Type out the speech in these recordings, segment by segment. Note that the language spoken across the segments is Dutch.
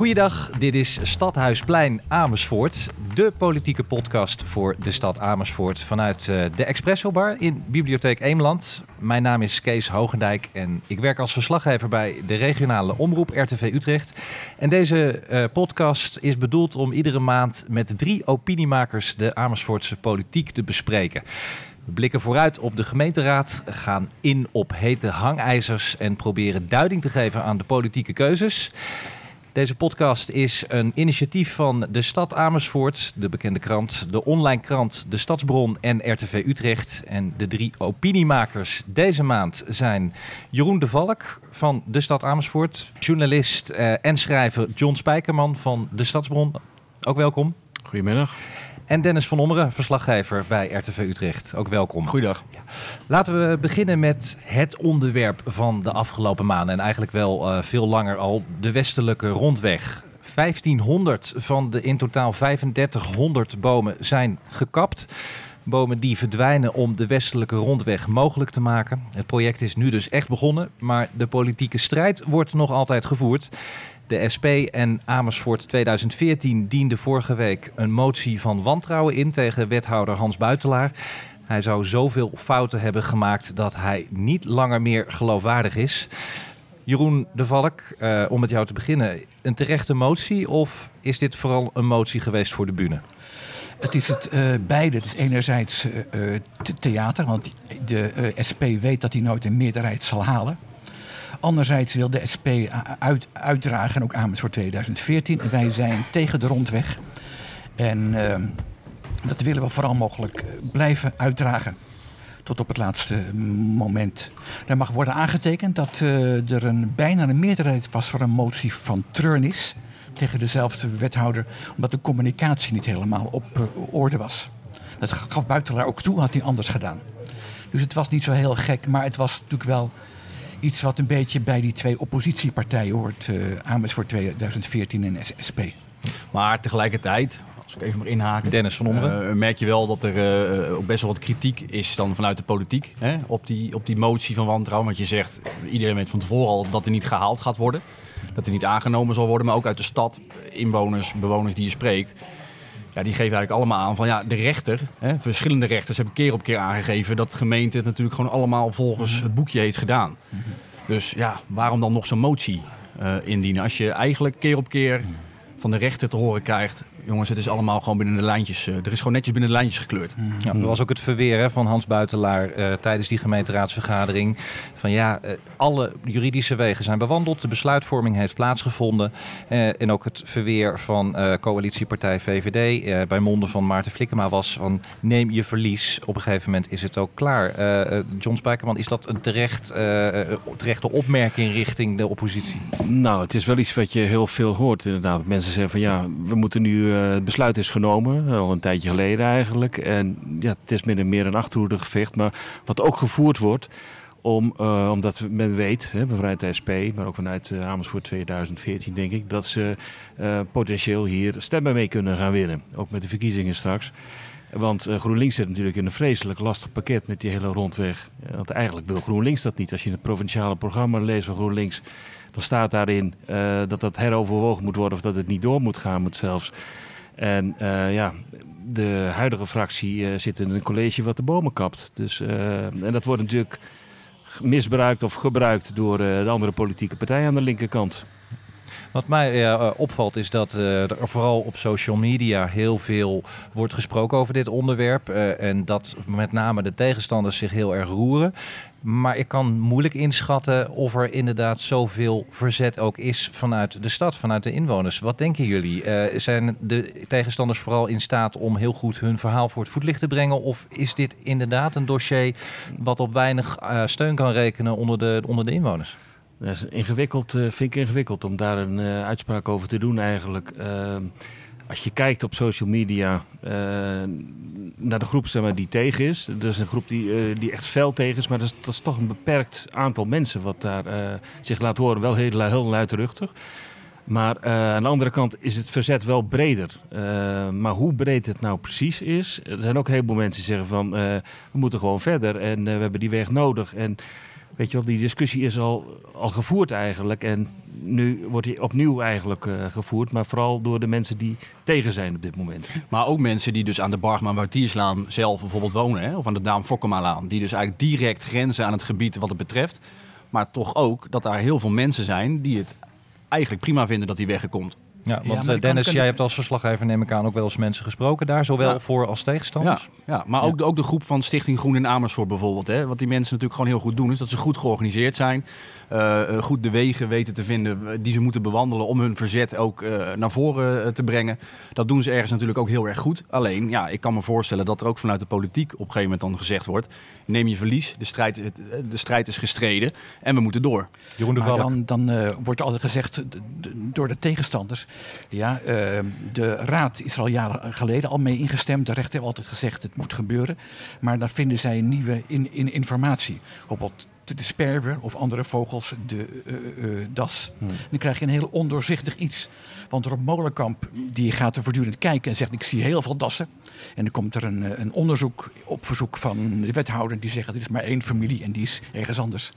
Goeiedag, dit is Stadhuisplein Amersfoort, de politieke podcast voor de stad Amersfoort vanuit uh, de Expresso Bar in Bibliotheek Eemland. Mijn naam is Kees Hogendijk en ik werk als verslaggever bij de regionale omroep RTV Utrecht. En deze uh, podcast is bedoeld om iedere maand met drie opiniemakers de Amersfoortse politiek te bespreken. We blikken vooruit op de gemeenteraad, gaan in op hete hangijzers en proberen duiding te geven aan de politieke keuzes. Deze podcast is een initiatief van de stad Amersfoort, de bekende krant, de online krant De Stadsbron en RTV Utrecht. En de drie opiniemakers deze maand zijn Jeroen de Valk van de stad Amersfoort, journalist eh, en schrijver John Spijkerman van De Stadsbron. Ook welkom. Goedemiddag. En Dennis van Ommeren, verslaggever bij RTV Utrecht. Ook welkom. Goeiedag. Ja. Laten we beginnen met het onderwerp van de afgelopen maanden. En eigenlijk wel uh, veel langer al, de westelijke rondweg. 1500 van de in totaal 3500 bomen zijn gekapt. Bomen die verdwijnen om de westelijke rondweg mogelijk te maken. Het project is nu dus echt begonnen, maar de politieke strijd wordt nog altijd gevoerd. De SP en Amersfoort 2014 diende vorige week een motie van wantrouwen in tegen wethouder Hans Buitelaar. Hij zou zoveel fouten hebben gemaakt dat hij niet langer meer geloofwaardig is. Jeroen de Valk, uh, om met jou te beginnen, een terechte motie of is dit vooral een motie geweest voor de bühne? Het is het uh, beide. Het is enerzijds uh, theater, want de SP weet dat hij nooit een meerderheid zal halen. Anderzijds wil de SP uit, uitdragen, ook Amersfoort 2014. Wij zijn tegen de rondweg. En uh, dat willen we vooral mogelijk blijven uitdragen. Tot op het laatste moment. Er mag worden aangetekend dat uh, er een, bijna een meerderheid was voor een motie van treurnis tegen dezelfde wethouder, omdat de communicatie niet helemaal op uh, orde was. Dat gaf Buitelaar ook toe, had hij anders gedaan. Dus het was niet zo heel gek, maar het was natuurlijk wel iets wat een beetje bij die twee oppositiepartijen hoort, uh, Amersfoort 2014 en SP. Maar tegelijkertijd, als ik even maar inhaken. Dennis van Ommeren. Uh, merk je wel dat er uh, ook best wel wat kritiek is dan vanuit de politiek hè, op, die, op die motie van wantrouwen. Want je zegt, iedereen weet van tevoren al dat er niet gehaald gaat worden. Dat er niet aangenomen zal worden. Maar ook uit de stad, inwoners, bewoners die je spreekt. Ja, die geven eigenlijk allemaal aan van ja, de rechter, hè, verschillende rechters hebben keer op keer aangegeven dat de gemeente het natuurlijk gewoon allemaal volgens het boekje heeft gedaan. Dus ja, waarom dan nog zo'n motie uh, indienen als je eigenlijk keer op keer van de rechter te horen krijgt jongens, het is allemaal gewoon binnen de lijntjes. Uh, er is gewoon netjes binnen de lijntjes gekleurd. Ja, dat was ook het verweer hè, van Hans Buitelaar uh, tijdens die gemeenteraadsvergadering. Van ja, uh, alle juridische wegen zijn bewandeld. De besluitvorming heeft plaatsgevonden. en ook het verweer van coalitiepartij VVD bij monden van Maarten Flikkema was van neem je verlies. Op een gegeven moment is het ook klaar. John Spijkerman, is dat een terecht, terechte opmerking richting de oppositie? Nou, het is wel iets wat je heel veel hoort inderdaad. Mensen zeggen van ja, we moeten nu het besluit is genomen, al een tijdje geleden eigenlijk. En ja, het is min en meer een achterhoedegevecht. Maar wat ook gevoerd wordt, om, uh, omdat men weet, hè, vanuit SP, maar ook vanuit Amersfoort 2014 denk ik, dat ze potentieel hier stemmen mee kunnen gaan winnen. Ook met de verkiezingen straks. Want GroenLinks zit natuurlijk in een vreselijk lastig pakket met die hele rondweg. Want eigenlijk wil GroenLinks dat niet. Als je het provinciale programma leest van GroenLinks, dan staat daarin dat dat heroverwogen moet worden of dat het niet door moet gaan, moet zelfs. En uh, ja, de huidige fractie uh, zit in een college wat de bomen kapt. Dus, en dat wordt natuurlijk misbruikt of gebruikt door de andere politieke partijen aan de linkerkant. Wat mij opvalt is dat er vooral op social media heel veel wordt gesproken over dit onderwerp. En dat met name de tegenstanders zich heel erg roeren. Maar ik kan moeilijk inschatten of er inderdaad zoveel verzet ook is vanuit de stad, vanuit de inwoners. Wat denken jullie? zijn de tegenstanders vooral in staat om heel goed hun verhaal voor het voetlicht te brengen? Of is dit inderdaad een dossier wat op weinig steun kan rekenen onder de, onder de inwoners? Dat is ingewikkeld, uh, vind ik ingewikkeld om daar een uitspraak over te doen eigenlijk. Als je kijkt op social media naar de groep zeg maar, die tegen is. Er is een groep die, die echt fel tegen is. Maar dat is, toch een beperkt aantal mensen wat daar zich laat horen. Wel heel, heel luidruchtig. Maar aan de andere kant is het verzet wel breder. Maar hoe breed het nou precies is. Er zijn ook een heleboel mensen die zeggen van we moeten gewoon verder en we hebben die weg nodig. En weet je wel, die discussie is al, al gevoerd eigenlijk. En nu wordt die opnieuw eigenlijk gevoerd. Maar vooral door de mensen die tegen zijn op dit moment. Maar ook mensen die dus aan de Bargman Wartierslaan zelf bijvoorbeeld wonen. Hè? Of aan de Daam Fokkemalaan. Die dus eigenlijk direct grenzen aan het gebied wat het betreft. Maar toch ook dat daar heel veel mensen zijn die het eigenlijk prima vinden dat hij wegkomt. Ja, want ja, Dennis, jij hebt als verslaggever neem ik aan ook wel eens mensen gesproken daar, zowel voor als tegenstanders. Ja, ja maar ook, de, ook de groep van Stichting Groen in Amersfoort bijvoorbeeld. Hè. Wat die mensen natuurlijk gewoon heel goed doen, is dat ze goed georganiseerd zijn. Uh, goed de wegen weten te vinden die ze moeten bewandelen om hun verzet ook uh, naar voren te brengen. Dat doen ze ergens natuurlijk ook heel erg goed. Alleen, ja, ik kan me voorstellen dat er ook vanuit de politiek op een gegeven moment dan gezegd wordt: neem je verlies, de strijd, de strijd is gestreden en we moeten door. Jeroen de dan, dan uh, wordt altijd gezegd door de tegenstanders: ja, de raad is er al jaren geleden al mee ingestemd. De rechter heeft altijd gezegd: het moet gebeuren. Maar dan vinden zij nieuwe in, in informatie. Bijvoorbeeld de sperwer of andere vogels de uh, uh, das. Hmm. Dan krijg je een heel ondoorzichtig iets. Want Rob Molenkamp die gaat er voortdurend kijken en zegt: Ik zie heel veel dassen. En dan komt er een, een onderzoek op verzoek van de wethouder die zegt: Er is maar één familie en die is ergens anders.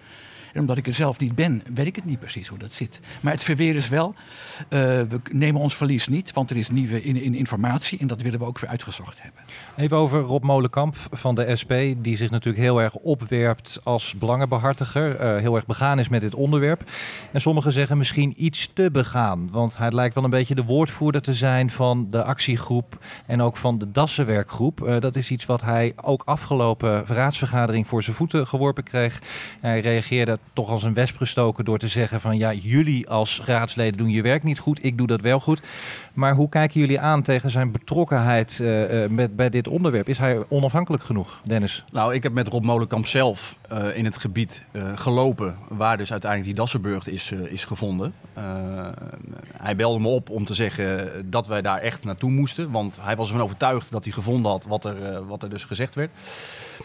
Omdat ik er zelf niet ben, weet ik het niet precies hoe dat zit. Maar het verweer is wel, uh, we nemen ons verlies niet, want er is nieuwe in, in informatie en dat willen we ook weer uitgezocht hebben. Even over Rob Molenkamp van de SP, die zich natuurlijk heel erg opwerpt als belangenbehartiger, uh, heel erg begaan is met dit onderwerp. En sommigen zeggen misschien iets te begaan, want hij lijkt wel een beetje de woordvoerder te zijn van de actiegroep en ook van de Dassenwerkgroep. Uh, dat is iets wat hij ook afgelopen raadsvergadering voor zijn voeten geworpen kreeg. Hij reageerde toch als een wesp gestoken door te zeggen van ja, jullie als raadsleden doen je werk niet goed, ik doe dat wel goed. Maar hoe kijken jullie aan tegen zijn betrokkenheid uh, met, bij dit onderwerp? Is hij onafhankelijk genoeg, Dennis? Nou, ik heb met Rob Molenkamp zelf uh, in het gebied gelopen waar dus uiteindelijk die Dassenburg is, is gevonden. hij belde me op om te zeggen dat wij daar echt naartoe moesten, want hij was ervan overtuigd dat hij gevonden had wat er, wat er dus gezegd werd.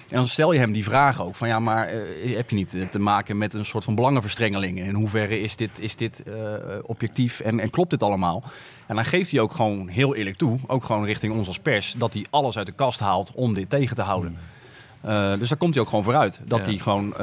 En dan stel je hem die vraag ook van ja, maar uh, heb je niet te maken met een soort van belangenverstrengeling? In hoeverre is dit, is dit uh, objectief en, en klopt dit allemaal? En dan geeft hij ook gewoon heel eerlijk toe, ook gewoon richting ons als pers, dat hij alles uit de kast haalt om dit tegen te houden. Uh, dus daar komt hij ook gewoon vooruit. Dat ja. hij gewoon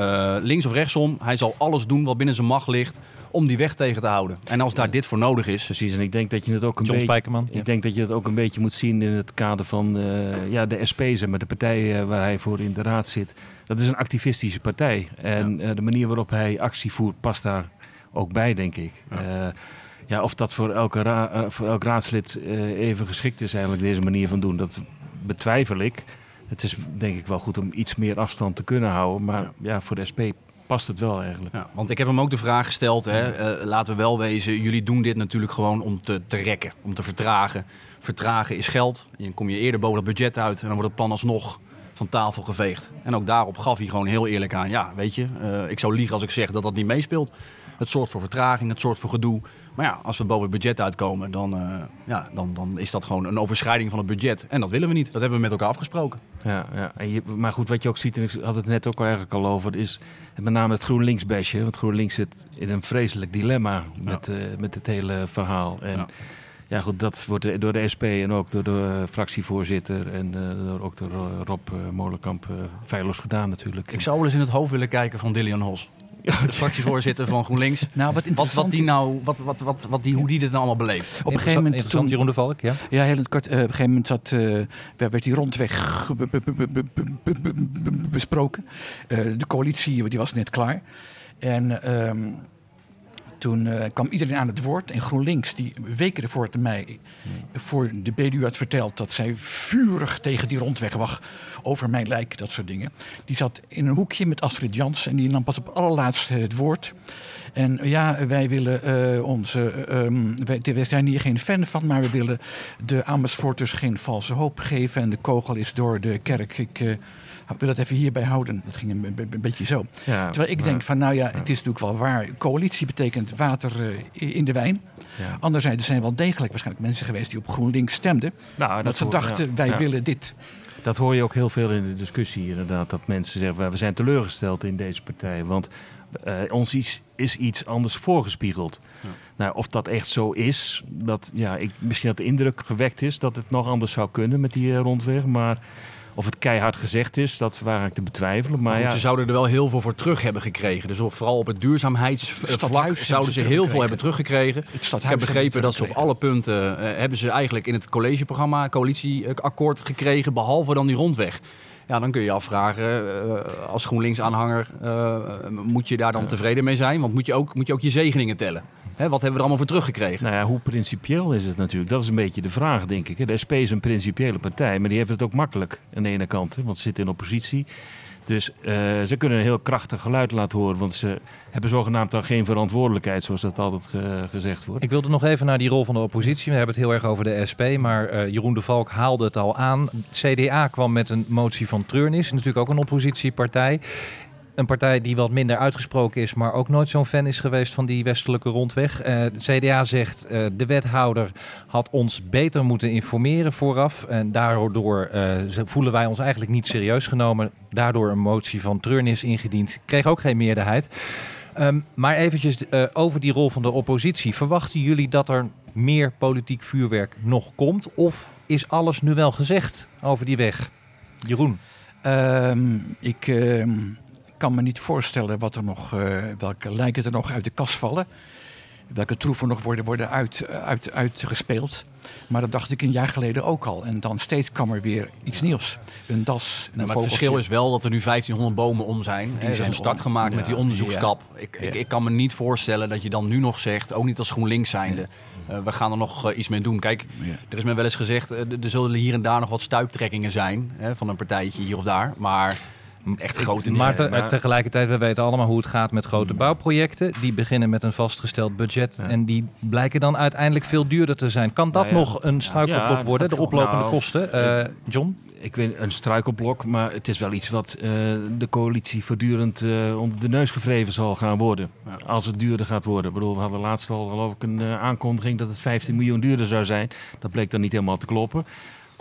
links of rechtsom, hij zal alles doen wat binnen zijn macht ligt om die weg tegen te houden. En als daar dit voor nodig is. Precies, en ik denk dat je het ook een John beetje. Spijkerman, ik denk dat je het ook een beetje moet zien in het kader van uh, ja, de SP, maar de partij uh, waar hij voor in de raad zit. Dat is een activistische partij. En ja. uh, de manier waarop hij actie voert, past daar ook bij, denk ik. Ja. ja of dat voor, elke ra voor elk raadslid even geschikt is, eigenlijk deze manier van doen, dat betwijfel ik. Het is denk ik wel goed om iets meer afstand te kunnen houden. Maar ja, voor de SP past het wel eigenlijk. Ja, want ik heb hem ook de vraag gesteld, hè, uh, laten we wel wezen, jullie doen dit natuurlijk gewoon om te, te rekken, om te vertragen. Vertragen is geld, dan kom je eerder boven het budget uit en dan wordt het plan alsnog van tafel geveegd. En ook daarop gaf hij gewoon heel eerlijk aan, ja, weet je, uh, ik zou liegen als ik zeg dat dat niet meespeelt. Het zorgt voor vertraging, het zorgt voor gedoe. Maar ja, als we boven het budget uitkomen, dan, uh, ja, dan, dan is dat gewoon een overschrijding van het budget. En dat willen we niet. Dat hebben we met elkaar afgesproken. Ja, ja. En je, maar goed, wat je ook ziet, en ik had het net ook al eigenlijk al over, is met name het GroenLinks-besje. Want GroenLinks zit in een vreselijk dilemma met, ja. uh, met het hele verhaal. En ja. ja. goed, dat wordt door de SP en ook door de fractievoorzitter en uh, door, ook door Rob Molenkamp feilloos gedaan natuurlijk. Ik zou wel eens in het hoofd willen kijken van Dillian Hos de fractievoorzitter van GroenLinks. Nou, wat, wat, wat die nou, wat, wat, wat, wat die, hoe die dit nou allemaal beleeft. Op een gegeven moment toen Jeroen de Valk, ja. Ja, heel kort. Uh, op een gegeven moment zat, uh, werd die rondweg besproken. Uh, de coalitie die was net klaar. En um, toen uh, kwam iedereen aan het woord. En GroenLinks, die weken ervoor te mij voor de BDU had verteld dat zij vurig tegen die rondweg was over mijn lijk, dat soort dingen. Die zat in een hoekje met Astrid Jans en die nam pas op allerlaatst het woord. En ja, wij willen uh, onze. Um, wij, zijn hier geen fan van, maar we willen de Amersfoorters geen valse hoop geven. En de kogel is door de kerk. Ik, Ik wil het even hierbij houden. Dat ging een, een- een beetje zo. Ja, Terwijl ik maar- denk van, nou ja, het is natuurlijk wel waar. Coalitie betekent water eh, in de wijn. Ja. Anderzijds er zijn wel degelijk waarschijnlijk mensen geweest die op GroenLinks stemden. Nou, Dat ze dachten, wij willen dit. Dat hoor je ook heel veel in de discussie inderdaad. Dat mensen zeggen, we zijn teleurgesteld in deze partij. Want eh, ons is, is iets anders voorgespiegeld. Nou, of dat echt zo is, dat, ja, ik, misschien dat de indruk gewekt is dat het nog anders zou kunnen met die eh, rondweg. Maar of het keihard gezegd is, dat waar ik te betwijfelen. Maar Maar goed, ja, ze zouden er wel heel veel voor terug hebben gekregen. Dus vooral op het duurzaamheidsvlak zouden ze heel veel hebben teruggekregen. Ik heb begrepen dat ze op alle punten eh, hebben ze eigenlijk in het collegeprogramma coalitieakkoord gekregen, behalve dan die rondweg. Ja, dan kun je je afvragen, eh, als GroenLinks-aanhanger, eh, moet je daar dan tevreden mee zijn? Want moet je ook, moet je, ook je zegeningen tellen? Hè, wat hebben we er allemaal voor teruggekregen? Nou ja, hoe principieel is het natuurlijk? Dat is een beetje de vraag, denk ik. De SP is een principiële partij, maar die heeft het ook makkelijk aan de ene kant. Hè, want ze zitten in oppositie. Dus eh, ze kunnen een heel krachtig geluid laten horen. Want ze hebben zogenaamd dan geen verantwoordelijkheid, zoals dat altijd ge- gezegd wordt. Ik wilde nog even naar die rol van de oppositie. We hebben het heel erg over de SP, maar eh, Jeroen de Valk haalde het al aan. CDA kwam met een motie van treurnis, natuurlijk ook een oppositiepartij. Een partij die wat minder uitgesproken is, maar ook nooit zo'n fan is geweest van die westelijke rondweg. Eh, de CDA zegt eh, de wethouder had ons beter moeten informeren vooraf. En daardoor eh, voelen wij ons eigenlijk niet serieus genomen. Daardoor een motie van treurnis ingediend. Kreeg ook geen meerderheid. Ehm, maar eventjes eh, over die rol van de oppositie. Verwachten jullie dat er meer politiek vuurwerk nog komt? Of is alles nu wel gezegd over die weg? Jeroen. Ehm, ik ehm, kan me niet voorstellen wat er nog, eh, welke lijken er nog uit de kast vallen. Welke troeven nog worden, worden uit, uit, uitgespeeld. Maar dat dacht ik een jaar geleden ook al. En dan steeds kwam er weer iets nieuws. Een das, een Nou, maar het verschil is wel dat er nu 1500 bomen om zijn. Die zijn zijn een start om. gemaakt met die Ja, onderzoekskap. Ik, ik, Ja. ik kan me niet voorstellen dat je dan nu nog zegt, ook niet als GroenLinks zijnde, eh, we gaan er nog eh, iets mee doen. Kijk, er is me wel eens gezegd, eh, er zullen hier en daar nog wat stuiptrekkingen zijn hè, van een partijtje hier of daar. Maar echt grote dingen. Maar, te- maar- tegelijkertijd, we weten allemaal hoe het gaat met grote bouwprojecten. Die beginnen met een vastgesteld budget. Ja. En die blijken dan uiteindelijk veel duurder te zijn. Kan dat Nou ja. nog een struikelblok worden, de oplopende nou, kosten? Eh, John? Ik weet een struikelblok, maar het is wel iets wat eh, de coalitie voortdurend eh, onder de neus gevreven zal gaan worden. Als het duurder gaat worden. Ik bedoel, we hadden laatst al geloof ik een eh, aankondiging dat het 15 miljoen duurder zou zijn. Dat bleek dan niet helemaal te kloppen.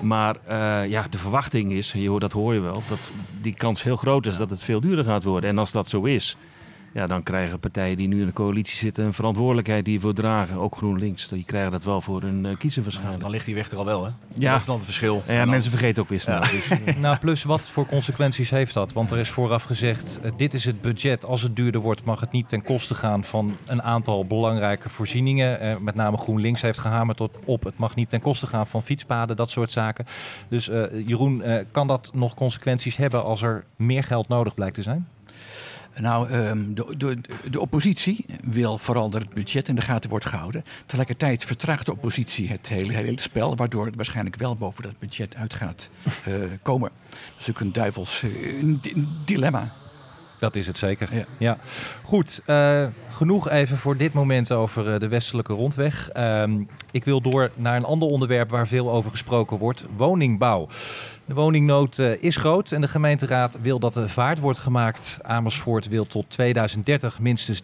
Maar eh, ja, de verwachting is, je hoort, dat hoor je wel, dat die kans heel groot is dat het veel duurder gaat worden. En als dat zo is, ja, dan krijgen partijen die nu in de coalitie zitten een verantwoordelijkheid die voor dragen. Ook GroenLinks, die krijgen dat wel voor hun eh, kiezer waarschijnlijk. dan ligt die weg er al wel, hè? Ja. Dat is dan het verschil. Ja, mensen vergeten ook weer snel. Ja. Dus, eh, Nou, plus wat voor consequenties heeft dat? Want er is vooraf gezegd, eh, dit is het budget. Als het duurder wordt, mag het niet ten koste gaan van een aantal belangrijke voorzieningen. Eh, met name GroenLinks heeft gehamerd tot op, het mag niet ten koste gaan van fietspaden, dat soort zaken. Dus eh, Jeroen, eh, kan dat nog consequenties hebben als er meer geld nodig blijkt te zijn? Nou, ehm, de, de, de oppositie wil vooral dat het budget in de gaten wordt gehouden. Tegelijkertijd vertraagt de oppositie het hele, hele spel, waardoor het waarschijnlijk wel boven dat budget uit gaat eh, komen. Dat is ook een duivels eh, dilemma. Dat is het zeker. Ja. Ja. Goed, eh, genoeg even voor dit moment over de westelijke rondweg. Ehm, ik wil door naar een ander onderwerp waar veel over gesproken wordt: woningbouw. De woningnood eh, is groot en de gemeenteraad wil dat er vaart wordt gemaakt. Amersfoort wil tot 2030 minstens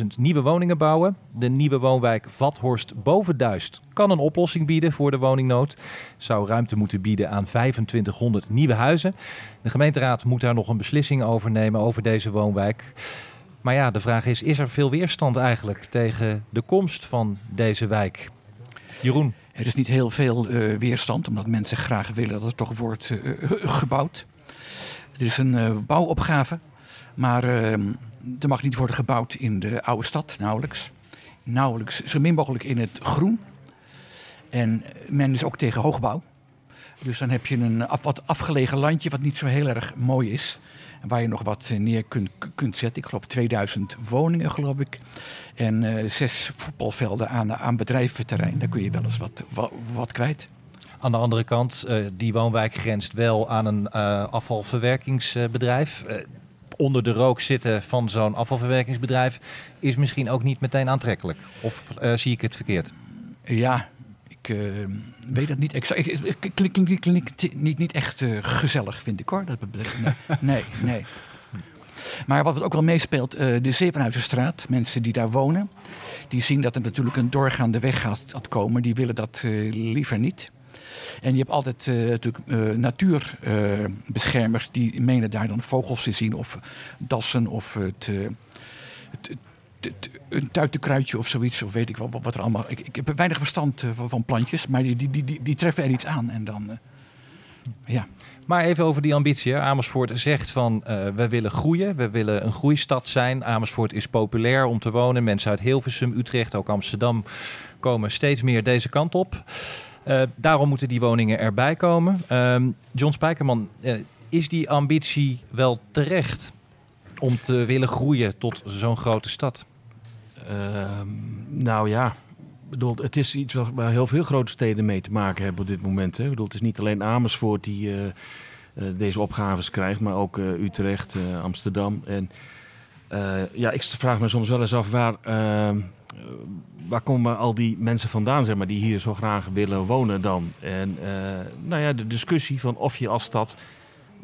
13.000 nieuwe woningen bouwen. De nieuwe woonwijk Vathorst Bovenduist kan een oplossing bieden voor de woningnood. Zou ruimte moeten bieden aan 2500 nieuwe huizen. De gemeenteraad moet daar nog een beslissing over nemen over deze woonwijk. Maar ja, de vraag is: is er veel weerstand eigenlijk tegen de komst van deze wijk? Jeroen. Er is niet heel veel eh, weerstand, omdat mensen graag willen dat er toch wordt eh, gebouwd. Er is een eh, bouwopgave, maar eh, er mag niet worden gebouwd in de oude stad, nauwelijks. Nauwelijks, zo min mogelijk in het groen. En men is ook tegen hoogbouw. Dus dan heb je een af, wat afgelegen landje wat niet zo heel erg mooi is. Waar je nog wat eh, neer kunt, kunt zetten. Ik geloof 2000 woningen, geloof ik. En eh, zes voetbalvelden aan, aan bedrijventerrein. Daar kun je wel eens wat, wat, wat kwijt. Aan de andere kant, eh, die woonwijk grenst wel aan een afvalverwerkingsbedrijf. Onder de rook zitten van zo'n afvalverwerkingsbedrijf is misschien ook niet meteen aantrekkelijk. Of zie ik het verkeerd? Ja, ik uh, weet het niet exact. Het klinkt klink, niet, niet echt uh, gezellig, vind ik hoor. Dat, nee, nee. Maar wat ook wel meespeelt, uh, de Zevenhuizenstraat. Mensen die daar wonen, die zien dat er natuurlijk een doorgaande weg gaat komen. Die willen dat liever niet. En je hebt altijd natuurlijk natuurbeschermers die menen daar dan vogels te zien of dassen of het, het een tuitenkruidje of zoiets, of weet ik wel wat er allemaal. Ik, ik heb weinig verstand uh, van, plantjes, maar die, die, die, die, treffen er iets aan. En dan, uh, ja. Maar even over die ambitie. Amersfoort zegt van uh, we willen groeien, we willen een groeistad zijn. Amersfoort is populair om te wonen. Mensen uit Hilversum, Utrecht, ook Amsterdam komen steeds meer deze kant op. daarom moeten die woningen erbij komen. Ehm, John Spijkerman, is die ambitie wel terecht om te willen groeien tot zo'n grote stad? Ehm, nou ja, bedoel, het is iets waar heel veel grote steden mee te maken hebben op dit moment. Hè. Bedoel, het is niet alleen Amersfoort die uh, uh, deze opgaves krijgt, maar ook uh, Utrecht, Amsterdam. En ja, ik vraag me soms wel eens af waar, ehm, waar komen al die mensen vandaan, zeg maar, die hier zo graag willen wonen dan. En nou ja, de discussie van of je als stad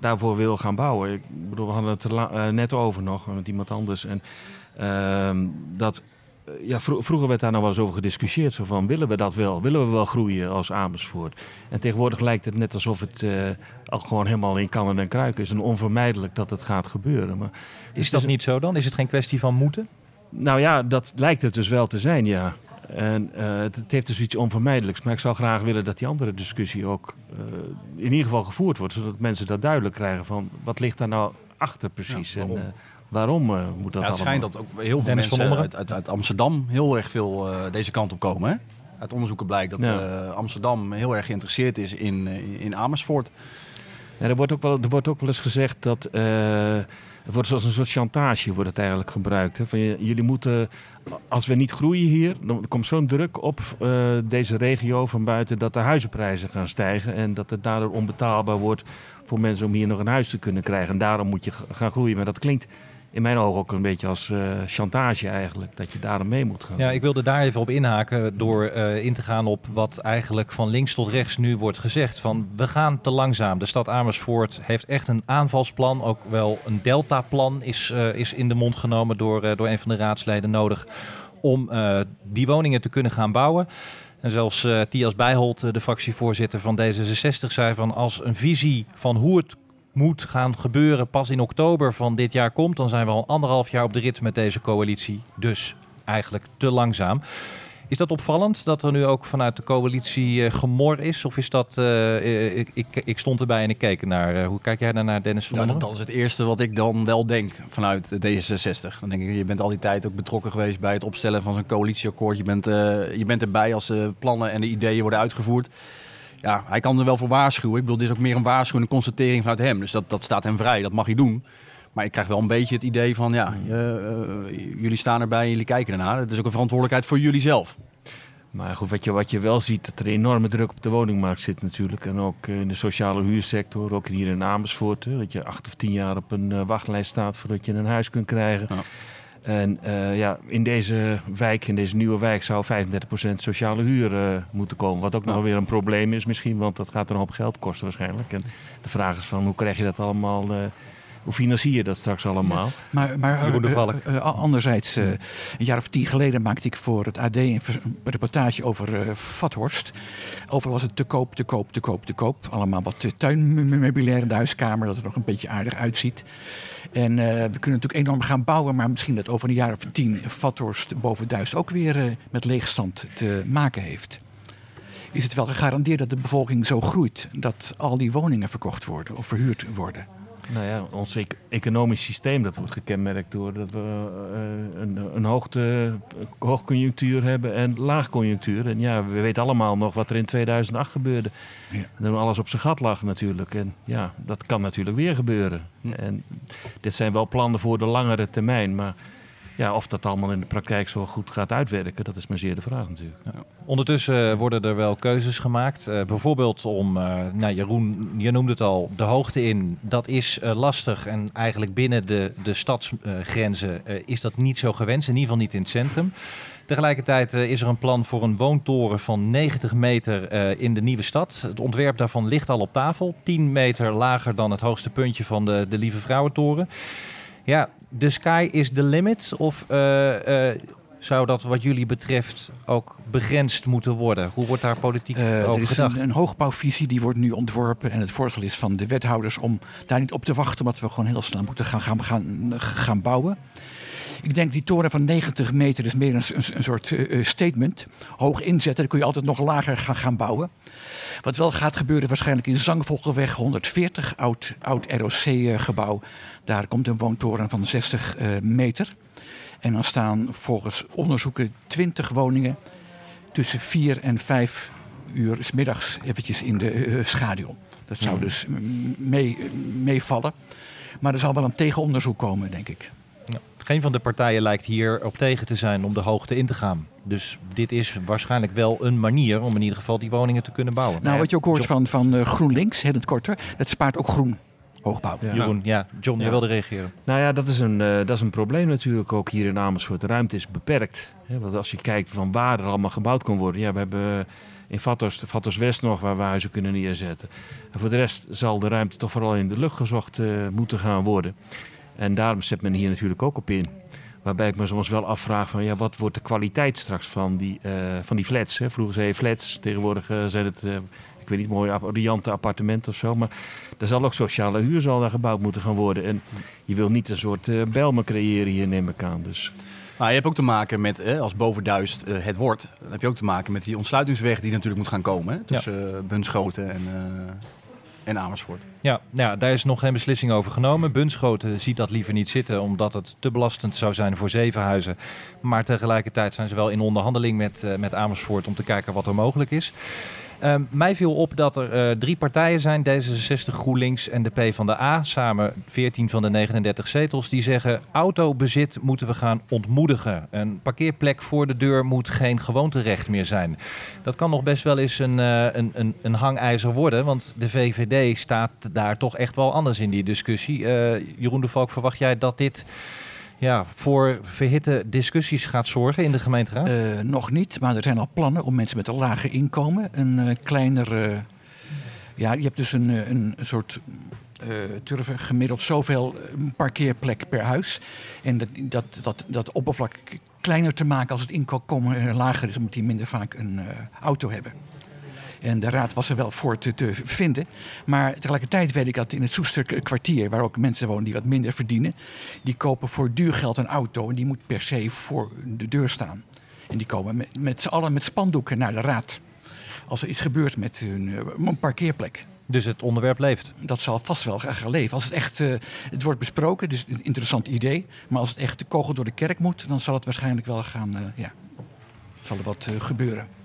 daarvoor wil gaan bouwen. Ik bedoel, we hadden het net over nog met iemand anders. En dat, eh, ja, vroeger werd daar nog wel eens over gediscussieerd. Zo van, willen we dat wel? Willen we wel groeien als Amersfoort? En tegenwoordig lijkt het net alsof het uh, al gewoon helemaal in kannen en kruiken is. En onvermijdelijk dat het gaat gebeuren. Maar is dat niet zo dan? Is het geen kwestie van moeten? Nou ja, dat lijkt het dus wel te zijn, ja. En uh, het, heeft dus iets onvermijdelijks. Maar ik zou graag willen dat die andere discussie ook in ieder geval gevoerd wordt. Zodat mensen dat duidelijk krijgen van wat ligt daar nou achter precies. Ja, en, Waarom uh, moet dat ja, Het schijnt dat ook heel veel mensen uit, uit, uit, Amsterdam heel erg veel uh, deze kant op komen. Hè? Uit onderzoeken blijkt dat ja. uh, Amsterdam heel erg geïnteresseerd is in, in Amersfoort. Ja, er, wordt ook wel, er wordt ook wel eens gezegd dat... Het wordt zoals een soort chantage wordt het eigenlijk gebruikt. Hè? Van, jullie moeten, als we niet groeien hier, dan komt zo'n druk op deze regio van buiten dat de huizenprijzen gaan stijgen en dat het daardoor onbetaalbaar wordt voor mensen om hier nog een huis te kunnen krijgen. En daarom moet je gaan groeien. Maar dat klinkt in mijn ogen ook een beetje als uh, chantage eigenlijk. Dat je daarom mee moet gaan. Ja, ik wilde daar even op inhaken door uh, in te gaan op wat eigenlijk van links tot rechts nu wordt gezegd. Van we gaan te langzaam. De stad Amersfoort heeft echt een aanvalsplan. Ook wel een deltaplan is, uh, is in de mond genomen door, door een van de raadsleden nodig. Om die woningen te kunnen gaan bouwen. En zelfs uh, Thias Bijholt, de fractievoorzitter van D66, zei van als een visie van hoe het moet gaan gebeuren pas in oktober van dit jaar komt, dan zijn we al anderhalf jaar op de rit met deze coalitie. Dus eigenlijk te langzaam. Is dat opvallend dat er nu ook vanuit de coalitie uh, gemor is? Of is dat. Uh, ik, ik, ik, stond erbij en ik keek naar. Uh, hoe kijk jij daar naar, Dennis van ja, dat, is het eerste wat ik dan wel denk vanuit D66. Dan denk ik, je bent al die tijd ook betrokken geweest bij het opstellen van zo'n coalitieakkoord. Je bent, je bent erbij als de plannen en de ideeën worden uitgevoerd ja, hij kan er wel voor waarschuwen. Ik bedoel, dit is ook meer een waarschuwing, een constatering vanuit hem. Dus dat, dat staat hem vrij, dat mag hij doen. Maar ik krijg wel een beetje het idee van, ja, uh, jullie staan erbij en jullie kijken ernaar. Het is ook een verantwoordelijkheid voor jullie zelf. Maar goed, wat je, wat je wel ziet, dat er enorme druk op de woningmarkt zit natuurlijk. En ook in de sociale huursector, ook hier in Amersfoort. Hè, dat je acht of tien jaar op een wachtlijst staat voordat je een huis kunt krijgen. Ja. En uh, ja, in deze wijk, in deze nieuwe wijk, zou 35% sociale huur uh, moeten komen. Wat ook nog weer een probleem is misschien, want dat gaat er een hoop geld kosten waarschijnlijk. En de vraag is van, hoe krijg je dat allemaal... Hoe financier je dat straks allemaal? Ja, maar maar uh, anderzijds, een jaar of tien geleden maakte ik voor het AD een reportage over Vathorst. Over was het te koop, te koop, te koop, te koop. Allemaal wat tuinmeubilair in de huiskamer, dat er nog een beetje aardig uitziet. En uh, we kunnen natuurlijk enorm gaan bouwen, maar misschien dat over een jaar of tien Vathorst boven Duist ook weer uh, met leegstand te maken heeft. Is het wel gegarandeerd dat de bevolking zo groeit dat al die woningen verkocht worden of verhuurd worden? Nou ja, ons e- economisch systeem dat wordt gekenmerkt door dat we uh, een, een hoogte, hoogconjunctuur hebben en laagconjunctuur. En ja, we weten allemaal nog wat er in 2008 gebeurde. Ja. En alles op zijn gat lag natuurlijk. En ja, dat kan natuurlijk weer gebeuren. En dit zijn wel plannen voor de langere termijn. Maar ja, of dat allemaal in de praktijk zo goed gaat uitwerken, dat is maar zeer de vraag natuurlijk. Ondertussen worden er wel keuzes gemaakt. Uh, bijvoorbeeld om, uh, nou Jeroen, je noemde het al, de hoogte in. Dat is lastig en eigenlijk binnen de, de stadsgrenzen is dat niet zo gewenst. In ieder geval niet in het centrum. Tegelijkertijd is er een plan voor een woontoren van 90 meter in de nieuwe stad. Het ontwerp daarvan ligt al op tafel. 10 meter lager dan het hoogste puntje van de, de Lieve Vrouwentoren. Ja, de sky is the limit? Of zou dat wat jullie betreft ook begrensd moeten worden? Hoe wordt daar politiek uh, over er is gedacht? Een, een hoogbouwvisie die wordt nu ontworpen en het voorstel is van de wethouders om daar niet op te wachten, omdat we gewoon heel snel moeten gaan, gaan, gaan, gaan bouwen. Ik denk die toren van 90 meter is meer een, een, soort uh, statement. Hoog inzetten, dan kun je altijd nog lager gaan, gaan bouwen. Wat wel gaat gebeuren waarschijnlijk in Zangvolgenweg 140, oud, oud ROC-gebouw. Daar komt een woontoren van 60 uh, meter. En dan staan volgens onderzoeken 20 woningen tussen 4 en 5 uur s middags eventjes in de uh, schaduw. Dat zou hmm. dus meevallen. maar er zal wel een tegenonderzoek komen, denk ik. Ja. Geen van de partijen lijkt hier op tegen te zijn om de hoogte in te gaan. Dus dit is waarschijnlijk wel een manier om in ieder geval die woningen te kunnen bouwen. Nou, wat je ook hoort van, van uh, GroenLinks, heel het korter, het spaart ook groen hoogbouw. Ja. Jeroen, ja, John, je wilde reageren. Nou ja, dat is, een, uh, dat is een probleem natuurlijk ook hier in Amersfoort. De ruimte is beperkt. Hè? Want als je kijkt van waar er allemaal gebouwd kan worden. Ja, we hebben in Vatos, Vatos West nog waar we huizen kunnen neerzetten. En voor de rest zal de ruimte toch vooral in de lucht gezocht uh, moeten gaan worden. En daarom zet men hier natuurlijk ook op in. Waarbij ik me soms wel afvraag van ja, wat wordt de kwaliteit straks van die, uh, van die flats. Hè? Vroeger zei je flats, tegenwoordig zijn het ik weet niet, mooie riante appartementen of zo. Maar er zal ook sociale huur zal daar gebouwd moeten gaan worden. En je wil niet een soort uh, Belmen creëren hier, neem ik aan. Dus. Maar je hebt ook te maken met, hè, als Bovenduist uh, het wordt, dan heb je ook te maken met die ontsluitingsweg die natuurlijk moet gaan komen. Hè, tussen ja. uh, Bunschoten en, en Amersfoort. Ja, nou ja, daar is nog geen beslissing over genomen. Bunschoten ziet dat liever niet zitten, omdat het te belastend zou zijn voor Zevenhuizen. Maar tegelijkertijd zijn ze wel in onderhandeling met, met Amersfoort om te kijken wat er mogelijk is. Um, mij viel op dat er uh, drie partijen zijn, D66, GroenLinks en de PvdA, samen 14 van de 39 zetels, die zeggen autobezit moeten we gaan ontmoedigen. Een parkeerplek voor de deur moet geen gewoonterecht meer zijn. Dat kan nog best wel eens een, uh, een, een, hangijzer worden, want de VVD staat daar toch echt wel anders in die discussie. Uh, Jeroen de Valk, verwacht jij dat dit ja, voor verhitte discussies gaat zorgen in de gemeenteraad? Uh, nog niet, maar er zijn al plannen om mensen met een lager inkomen een uh, kleiner. Uh, ja, je hebt dus een, een soort. turven gemiddeld zoveel parkeerplek per huis. En dat, dat, dat, dat oppervlak kleiner te maken als het inkomen lager is, omdat die minder vaak een auto hebben. En de raad was er wel voor te, te, vinden. Maar tegelijkertijd weet ik dat in het Soester kwartier, waar ook mensen wonen die wat minder verdienen, die kopen voor duur geld een auto en die moet per se voor de deur staan. En die komen met, met z'n allen met spandoeken naar de raad. Als er iets gebeurt met hun uh, parkeerplek. Dus het onderwerp leeft? Dat zal vast wel gaan leven. Als het echt, uh, het wordt besproken, dus een interessant idee. Maar als het echt de kogel door de kerk moet, dan zal het waarschijnlijk wel gaan, uh, ja, zal er wat gebeuren.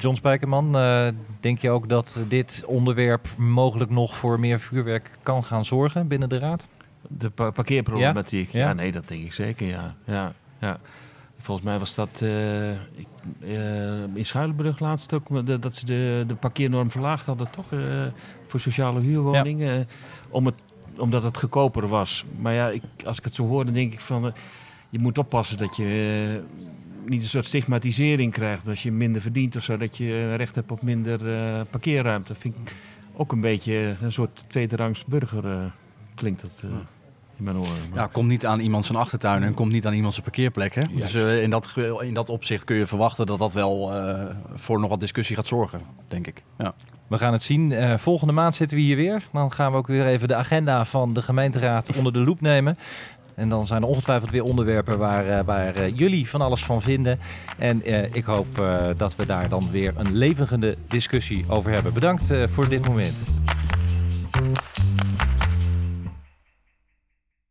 John Spijkerman, uh, denk je ook dat dit onderwerp mogelijk nog voor meer vuurwerk kan gaan zorgen binnen de Raad? De pa parkeerproblematiek? Ja? ja? nee, dat denk ik zeker, ja. ja, ja. Volgens mij was dat uh, ik, uh, in Schuilenbrug laatst ook, dat ze de, de parkeernorm verlaagd hadden, toch? voor sociale huurwoningen. Ja. om het, omdat het goedkoper was. Maar ja, ik, als ik het zo hoor, dan denk ik van... je moet oppassen dat je niet een soort stigmatisering krijgt als je minder verdient of zo, dat je recht hebt op minder uh, parkeerruimte. Dat vind ik ook een beetje een soort tweederangs burger, uh, klinkt dat. Uh, in mijn oren. Ja, komt niet aan iemand zijn achtertuin en komt niet aan iemand zijn parkeerplek. Hè? Dus in, dat, in dat opzicht kun je verwachten dat dat wel voor nog wat discussie gaat zorgen, denk ik. Ja. We gaan het zien. Uh, volgende maand zitten we hier weer. Dan gaan we ook weer even de agenda van de gemeenteraad onder de loep nemen. En dan zijn er ongetwijfeld weer onderwerpen waar, uh, waar uh, jullie van alles van vinden. En uh, ik hoop dat we daar dan weer een levendige discussie over hebben. Bedankt voor dit moment.